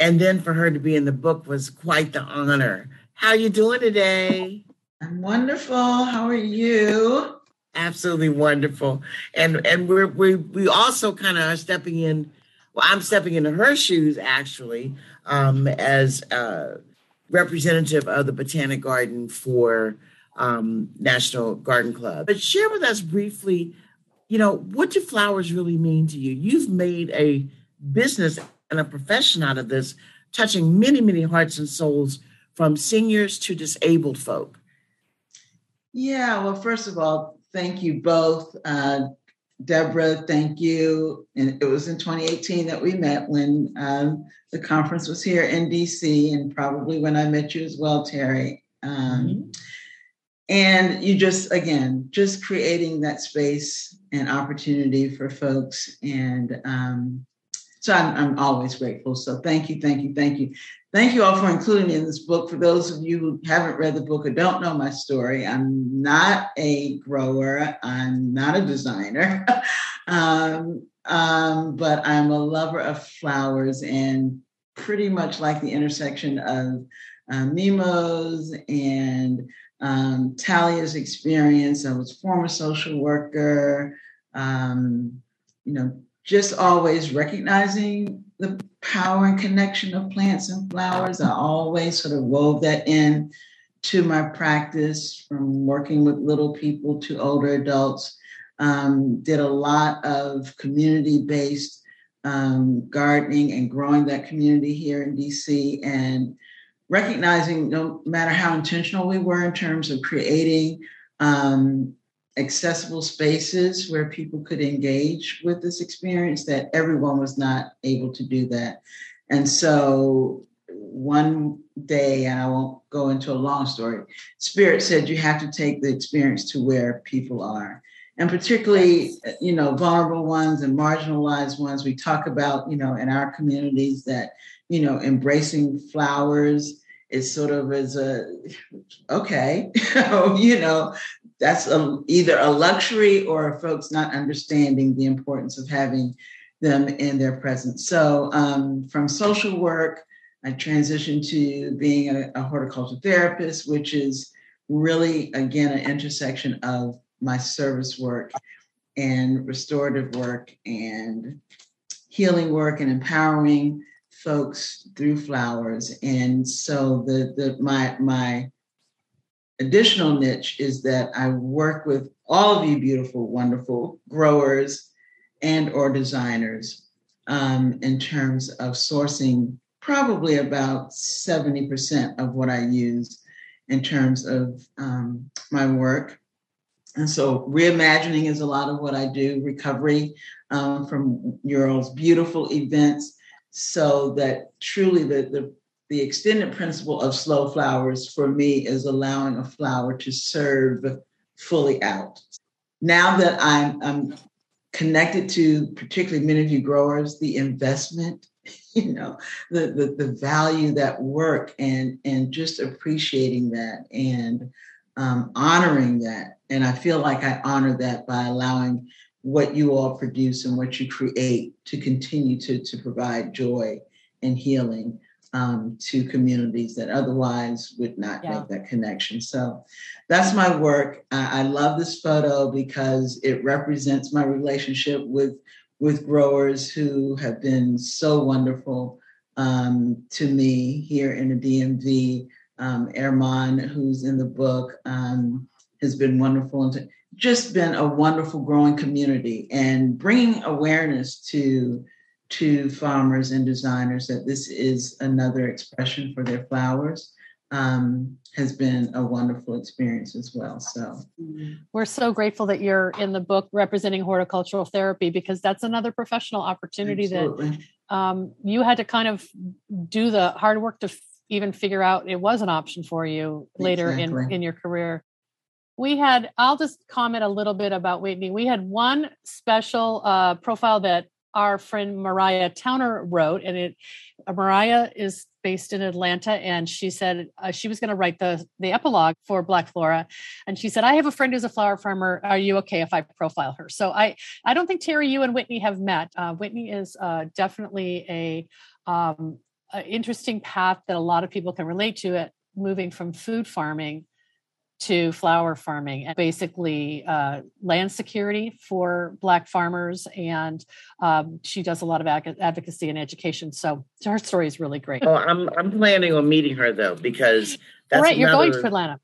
And then for her to be in the book was quite the honor. How are you doing today? I'm wonderful. How are you? Absolutely wonderful. And and we're we we also kind of are stepping in. Well, I'm stepping into her shoes actually, um, as uh representative of the Botanic Garden for um, National Garden Club. But share with us briefly, you know, what do flowers really mean to you? You've made a business and a profession out of this, touching many, many hearts and souls from seniors to disabled folk. Yeah, well, first of all, thank you both uh, Debra, thank you. And it was in 2018 that we met when um, the conference was here in DC, and probably when I met you as well, Terry. Um, mm-hmm. And you just, again, just creating that space and opportunity for folks. And um, so I'm, I'm always grateful. So thank you, thank you, thank you. Thank you all for including me in this book. For those of you who haven't read the book or don't know my story, I'm not a grower, I'm not a designer, um, um, but I'm a lover of flowers and pretty much like the intersection of uh, Mimo's and um, Talia's experience. I was former social worker, um, you know, just always recognizing the power and connection of plants and flowers. I always sort of wove that in to my practice from working with little people to older adults. Um, did a lot of community based um, gardening and growing that community here in DC and recognizing no matter how intentional we were in terms of creating um, accessible spaces where people could engage with this experience that everyone was not able to do that. And so one day and i won't go into a long story spirit said you have to take the experience to where people are. And particularly you know vulnerable ones and marginalized ones we talk about you know in our communities that you know embracing flowers is sort of as a okay you know that's a, either a luxury or folks not understanding the importance of having them in their presence. So um, from social work, I transitioned to being a, a horticultural therapist, which is really, again, an intersection of my service work and restorative work and healing work and empowering folks through flowers. And so the the my my additional niche is that I work with all of you beautiful, wonderful growers and or designers um, in terms of sourcing probably about 70% of what I use in terms of um, my work. And so reimagining is a lot of what I do, recovery um, from your beautiful events, so that truly the, the the extended principle of slow flowers for me is allowing a flower to serve fully out. Now that I'm, I'm connected to particularly many of you growers, the investment, you know, the, the, the value that work and, and just appreciating that and um, honoring that. And I feel like I honor that by allowing what you all produce and what you create to continue to, to provide joy and healing um, to communities that otherwise would not yeah. make that connection. So that's my work. I, I, love this photo because it represents my relationship with with growers who have been so wonderful um, to me here in the DMV. Um, Erman, who's in the book, um, has been wonderful and just been a wonderful growing community and bringing awareness to to farmers and designers that this is another expression for their flowers um, has been a wonderful experience as well. So we're so grateful that you're in the book representing horticultural therapy because that's another professional opportunity Absolutely. that um, you had to kind of do the hard work to f- even figure out it was an option for you later exactly. in, in your career. We had, I'll just comment a little bit about Whitney. We had one special uh, profile that our friend Mariah Towner wrote, and it Mariah is based in Atlanta, and she said uh, she was going to write the the epilogue for Black Flora, and she said, "I have a friend who's a flower farmer. Are you okay if I profile her?" So I I don't think Terry, you and Whitney have met. Uh, Whitney is uh, definitely a, um, a interesting path that a lot of people can relate to. It moving from food farming to flower farming and basically uh, land security for black farmers and um, she does a lot of ag- advocacy and education. So her story is really great. Oh i'm i'm planning on meeting her though because that's right you're going to atlanta.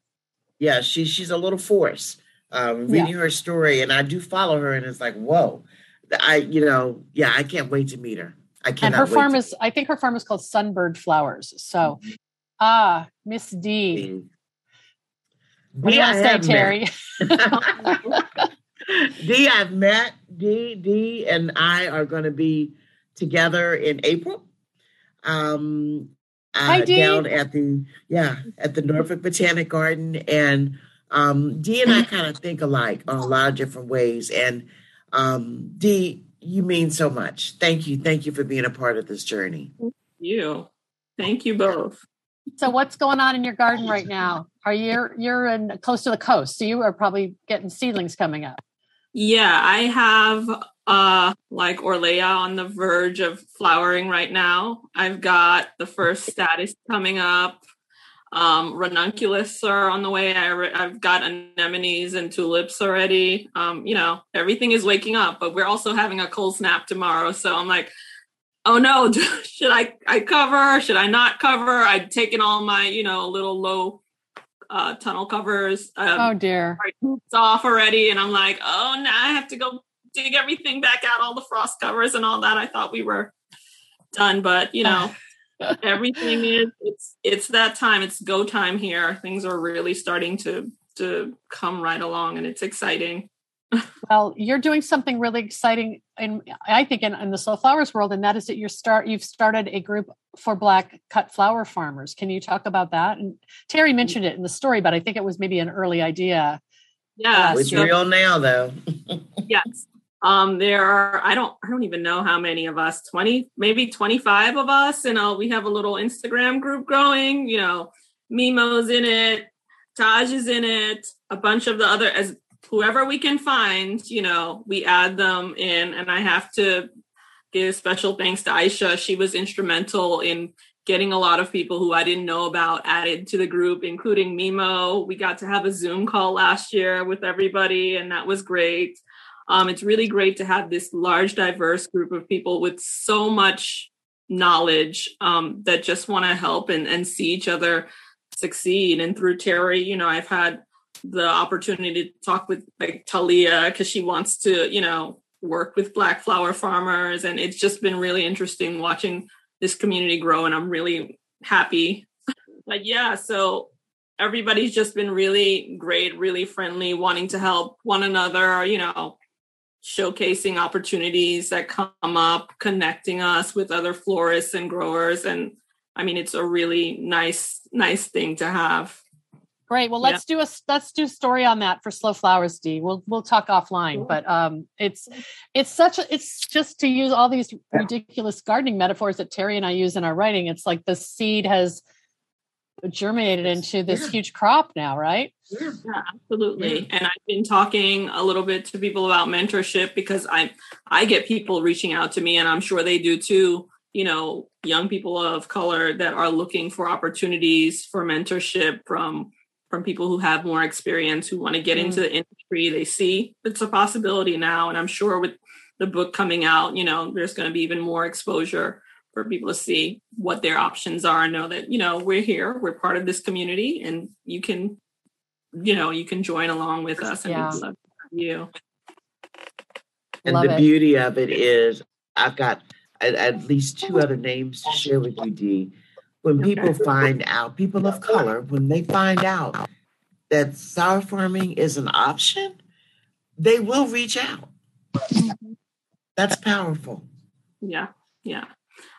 Yeah she, she's a little force um, reading yeah. her story and i do follow her and it's like whoa. I you know yeah i can't wait to meet her. I can't and her farm to- is i think her farm is called sunbird flowers so mm-hmm. ah miss d what do you want to say, Terry? Dee, I've met D Dee and I are going to be together in April. Um, uh, Hi, Dee. down at the yeah at the Norfolk Botanic Garden, and um, Dee and I kind of think alike on a lot of different ways. And um, Dee, you mean so much. Thank you, thank you for being a part of this journey. You. Thank you both. So what's going on in your garden right now? Are you you're in close to the coast, so you are probably getting seedlings coming up. Yeah, I have uh like Orlaya on the verge of flowering right now. I've got the first statice coming up. Um, ranunculus are on the way. I re- I've got anemones and tulips already. Um, you know, everything is waking up, but we're also having a cold snap tomorrow. So I'm like, oh no, should I I cover? Should I not cover? I'd taken all my you know a little low uh, tunnel covers. Um, Oh dear. it's off already, and I'm like, oh, now I have to go dig everything back out, all the frost covers and all that. I thought we were done, but you know, everything is it's it's that time. It's go time here. Things are really starting to to come right along, and it's exciting. Well, you're doing something really exciting, in I think in, in the slow flowers world, and that is that you're start you've started a group for Black cut flower farmers. Can you talk about that? And Terry mentioned it in the story, but I think it was maybe an early idea. Yeah, It's so- real now, though. yes um there are i don't i don't even know how many of us 20 maybe 25 of us and uh, we have a little instagram group growing you know mimo's in it taj is in it a bunch of the other as whoever we can find you know we add them in. And i have to give special thanks to Niesha. She was instrumental in getting a lot of people who i didn't know about added to the group including mimo. We got to have a zoom call last year with everybody and that was great. Um, it's really great to have this large, diverse group of people with so much knowledge um, that just want to help and, and see each other succeed. And through Terry, you know, I've had the opportunity to talk with like Talia because she wants to, you know, work with Black flower farmers. And it's just been really interesting watching this community grow. And I'm really happy. But yeah, so everybody's just been really great, really friendly, wanting to help one another, you know, showcasing opportunities that come up, connecting us with other florists and growers. And I mean, it's a really nice, nice thing to have. Great. Well, let's do a let's do a story on that for slow flowers, D. We'll we'll talk offline, but um, it's it's such a it's just to use all these ridiculous gardening metaphors that Terry and I use in our writing. It's like the seed has germinated into this huge crop now, right? Yeah, absolutely. And I've been talking a little bit to people about mentorship because I I get people reaching out to me and I'm sure they do too, you know, young people of color that are looking for opportunities for mentorship from from people who have more experience who want to get Mm. into the industry. They see it's a possibility now and I'm sure with the book coming out, you know, there's going to be even more exposure for people to see what their options are and know that, you know, we're here, we're part of this community and you can you know, you can join along with us and Yeah. we'd love to have you. And Love the it. beauty of it is, I've got at, at least two other names to share with you, Dee. When people find out, people of color, when they find out that sour farming is an option, they will reach out. That's powerful. Yeah, yeah.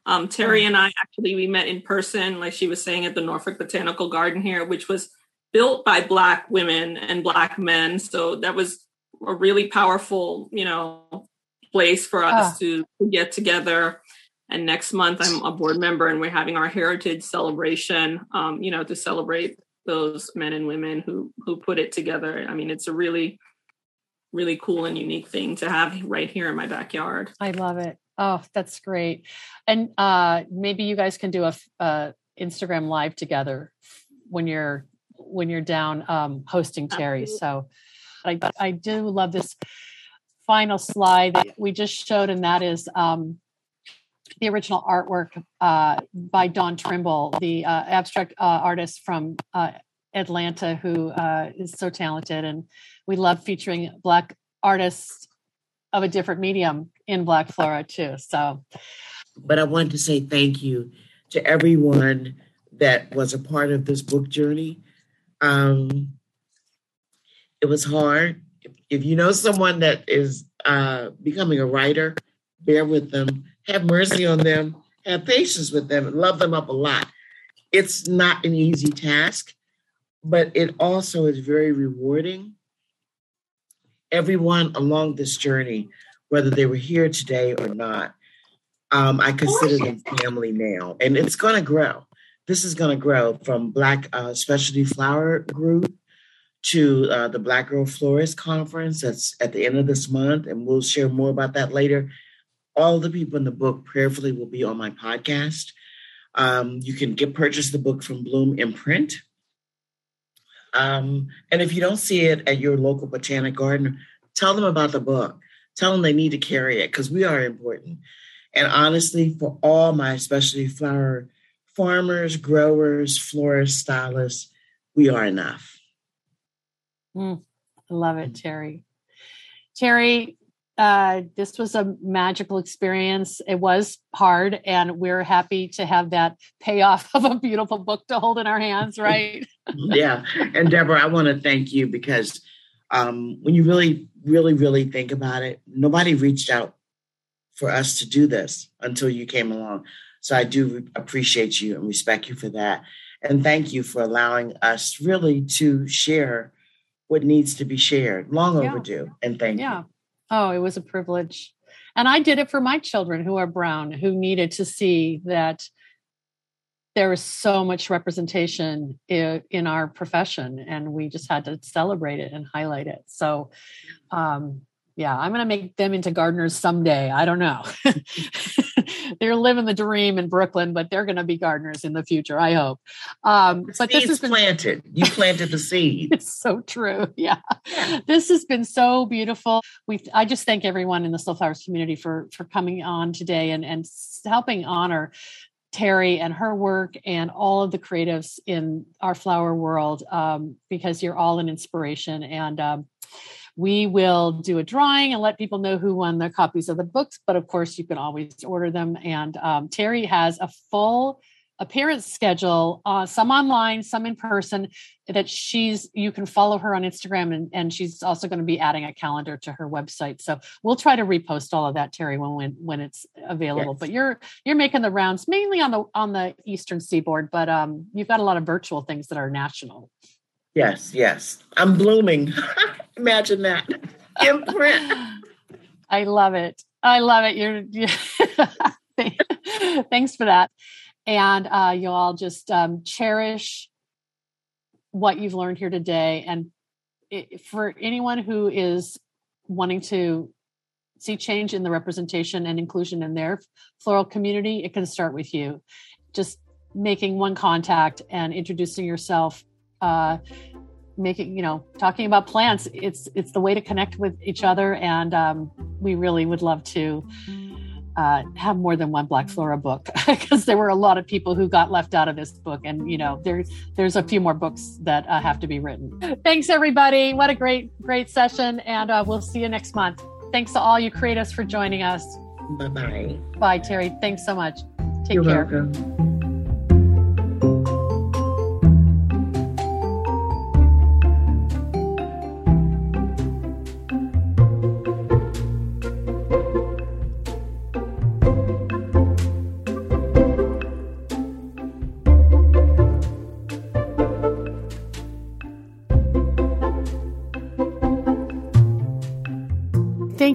Um, Terry and I actually we met in person, like she was saying, at the Norfolk Botanical Garden here, which was built by Black women and Black men. So that was a really powerful, you know, place for us Ah. to get together. And next month, I'm a board member, and we're having our heritage celebration. Um, you know, to celebrate those men and women who who put it together. I mean, it's a really, really cool and unique thing to have right here in my backyard. I love it. Oh, that's great. And uh, maybe you guys can do a, uh, Instagram live together when you're when you're down um, hosting Terry. So I I do love this final slide that we just showed, and that is um, the original artwork uh, by Dawn Trimble, the uh, abstract uh, artist from uh, Atlanta, who uh, is so talented, and we love featuring Black artists of a different medium in Black Flora too. So But I wanted to say thank you to everyone that was a part of this book journey. Um, it was hard. If you know someone that is uh, becoming a writer, bear with them, have mercy on them, have patience with them, and love them up a lot. It's not an easy task, but it also is very rewarding. Everyone along this journey, whether they were here today or not, um, I consider them family now, and it's going to grow. This is going to grow from Black uh, Specialty Flower Group to uh, the Black Girl Florist Conference that's at the end of this month, and we'll share more about that later. All the people in the book prayerfully will be on my podcast. Um, you can get purchase the book from Bloom Imprint. Um, and if you don't see it at your local botanic garden, tell them about the book. Tell them they need to carry it because we are important. And honestly, for all my specialty flower farmers, growers, florists, stylists, we are enough. Mm, I love it, Terry. Terry, uh, this was a magical experience. It was hard, and we're happy to have that payoff of a beautiful book to hold in our hands, right? yeah. And Debra, I want to thank you because um, when you really, really, really think about it, nobody reached out for us to do this until you came along. So I do appreciate you and respect you for that. And thank you for allowing us really to share what needs to be shared. Long yeah. overdue. And thank yeah. you. Oh, it was a privilege. And I did it for my children who are brown, who needed to see that there is so much representation in, our profession, and we just had to celebrate it and highlight it. So, um, yeah, I'm going to make them into gardeners someday. I don't know. they're living the dream in Brooklyn, but they're going to be gardeners in the future. I hope. Um, but this has been planted. You planted the seed. it's so true. Yeah. yeah. this has been so beautiful. We, I just thank everyone in the Slow Flowers community for for coming on today and and helping honor Terry and her work and all of the creatives in our flower world um, because you're all an inspiration and. Um, we will do a drawing and let people know who won their copies of the books. But of course, you can always order them. And um, Terry has a full appearance schedule, uh, some online, some in person. That she's you can follow her on Instagram, and, and she's also going to be adding a calendar to her website. So we'll try to repost all of that, Terry, when when, when it's available. Yes. But you're you're making the rounds mainly on the on the eastern seaboard, but um, you've got a lot of virtual things that are national. Yes, yes. I'm blooming. Imagine that. Imprint. I love it. I love it. You're, you're thanks for that. And uh, you all just um, cherish what you've learned here today. And it, for anyone who is wanting to see change in the representation and inclusion in their floral community, it can start with you. Just making one contact and introducing yourself uh, making you know talking about plants. It's it's the way to connect with each other. And um, we really would love to uh, have more than one black flora book because there were a lot of people who got left out of this book. And you know there's there's a few more books that uh, have to be written. Thanks everybody. What a great great session. And uh, we'll see you next month. Thanks to all you creators for joining us. Bye-bye. Bye terry. Thanks so much. Take You're care. welcome.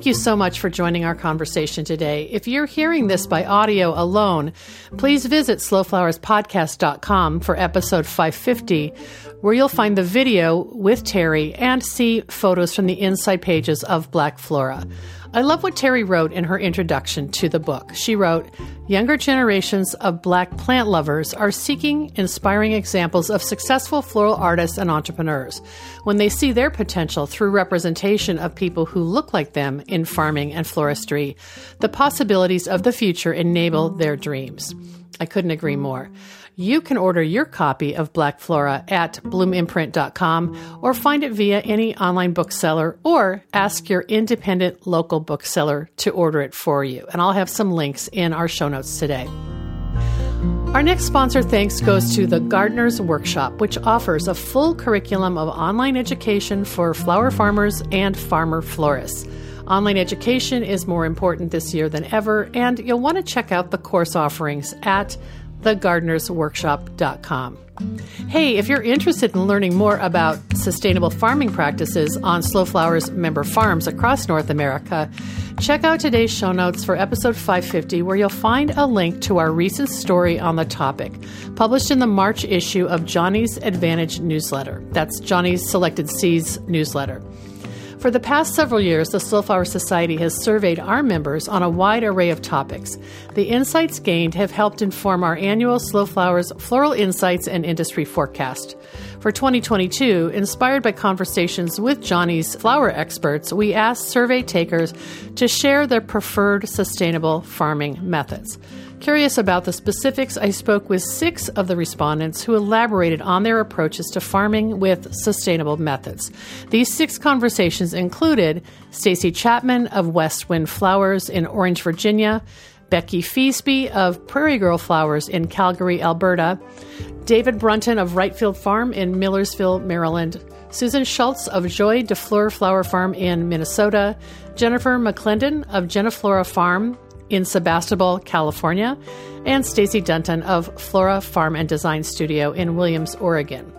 Thank you so much for joining our conversation today. If you're hearing this by audio alone, please visit slowflowerspodcast.com for episode 550, where you'll find the video with Terry and see photos from the inside pages of Black Flora. I love what Terry wrote in her introduction to the book. She wrote, Younger generations of Black plant lovers are seeking inspiring examples of successful floral artists and entrepreneurs. When they see their potential through representation of people who look like them in farming and floristry, the possibilities of the future enable their dreams. I couldn't agree more. You can order your copy of Black Flora at bloomimprint.com or find it via any online bookseller or ask your independent local bookseller to order it for you. And I'll have some links in our show notes today. Our next sponsor thanks goes to the Gardener's Workshop, which offers a full curriculum of online education for flower farmers and farmer florists. Online education is more important this year than ever, and you'll want to check out the course offerings at thegardenersworkshop.com. Hey, if you're interested in learning more about sustainable farming practices on Slow Flowers member farms across North America, check out today's show notes for episode 550, where you'll find a link to our recent story on the topic, published in the March issue of Johnny's Advantage newsletter. That's Johnny's Selected Seeds newsletter. For the past several years, the Slow Flower Society has surveyed our members on a wide array of topics. The insights gained have helped inform our annual Slow Flowers Floral Insights and Industry Forecast. For 2022, inspired by conversations with Johnny's flower experts, we asked survey takers to share their preferred sustainable farming methods. Curious about the specifics, I spoke with six of the respondents who elaborated on their approaches to farming with sustainable methods. These six conversations included Stacy Chapman of West Wind Flowers in Orange, Virginia, Becky Feasby of Prairie Girl Flowers in Calgary, Alberta, David Brunton of Wrightfield Farm in Millersville, Maryland, Susan Schultz of Joy de Fleur Flower Farm in Minnesota, Jennifer McClendon of Geniflora Farm in Sebastopol, California, and Stacy Dunton of Flora Farm and Design Studio in Williams, Oregon.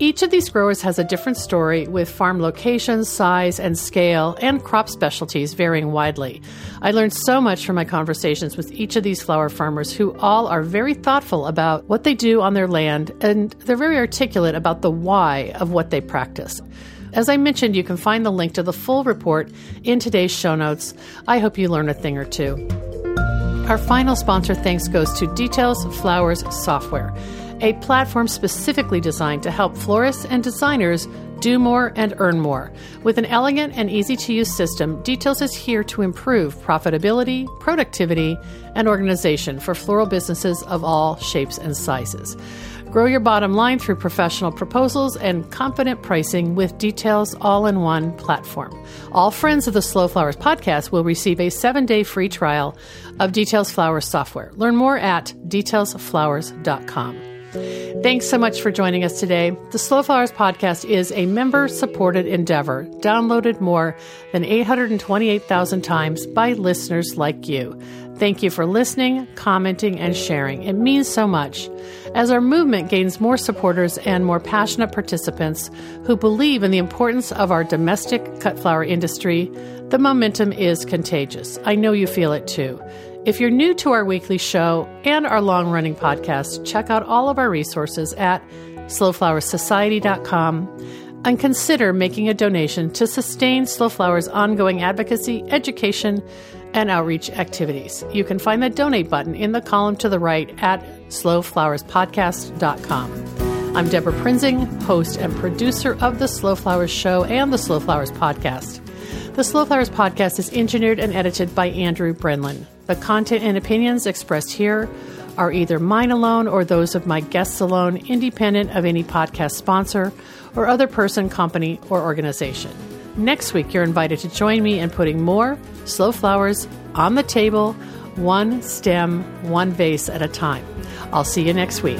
Each of these growers has a different story with farm locations, size, and scale, and crop specialties varying widely. I learned so much from my conversations with each of these flower farmers who all are very thoughtful about what they do on their land and they're very articulate about the why of what they practice. As I mentioned, you can find the link to the full report in today's show notes. I hope you learn a thing or two. Our final sponsor thanks goes to Details Flowers Software, a platform specifically designed to help florists and designers do more and earn more. With an elegant and easy to use system, Details is here to improve profitability, productivity, and organization for floral businesses of all shapes and sizes. Grow your bottom line through professional proposals and confident pricing with Details all in one platform. All friends of the Slow Flowers podcast will receive a seven day free trial of Details Flowers software. Learn more at detailsflowers.com. Thanks so much for joining us today. The Slow Flowers podcast is a member supported endeavor, downloaded more than 828,000 times by listeners like you. Thank you for listening, commenting, and sharing. It means so much. As our movement gains more supporters and more passionate participants who believe in the importance of our domestic cut flower industry, the momentum is contagious. I know you feel it too. If you're new to our weekly show and our long running podcast, check out all of our resources at slowflowersociety.com and consider making a donation to sustain Slow Flowers' ongoing advocacy, education, and outreach activities. You can find the donate button in the column to the right at slowflowerspodcast.com. I'm Debra Prinzing, host and producer of the Slow Flowers Show and the Slow Flowers Podcast. The Slow Flowers Podcast is engineered and edited by Andrew Brenlin. The content and opinions expressed here are either mine alone or those of my guests alone, independent of any podcast sponsor or other person, company, or organization. Next week, you're invited to join me in putting more slow flowers on the table, one stem, one vase at a time. I'll see you next week.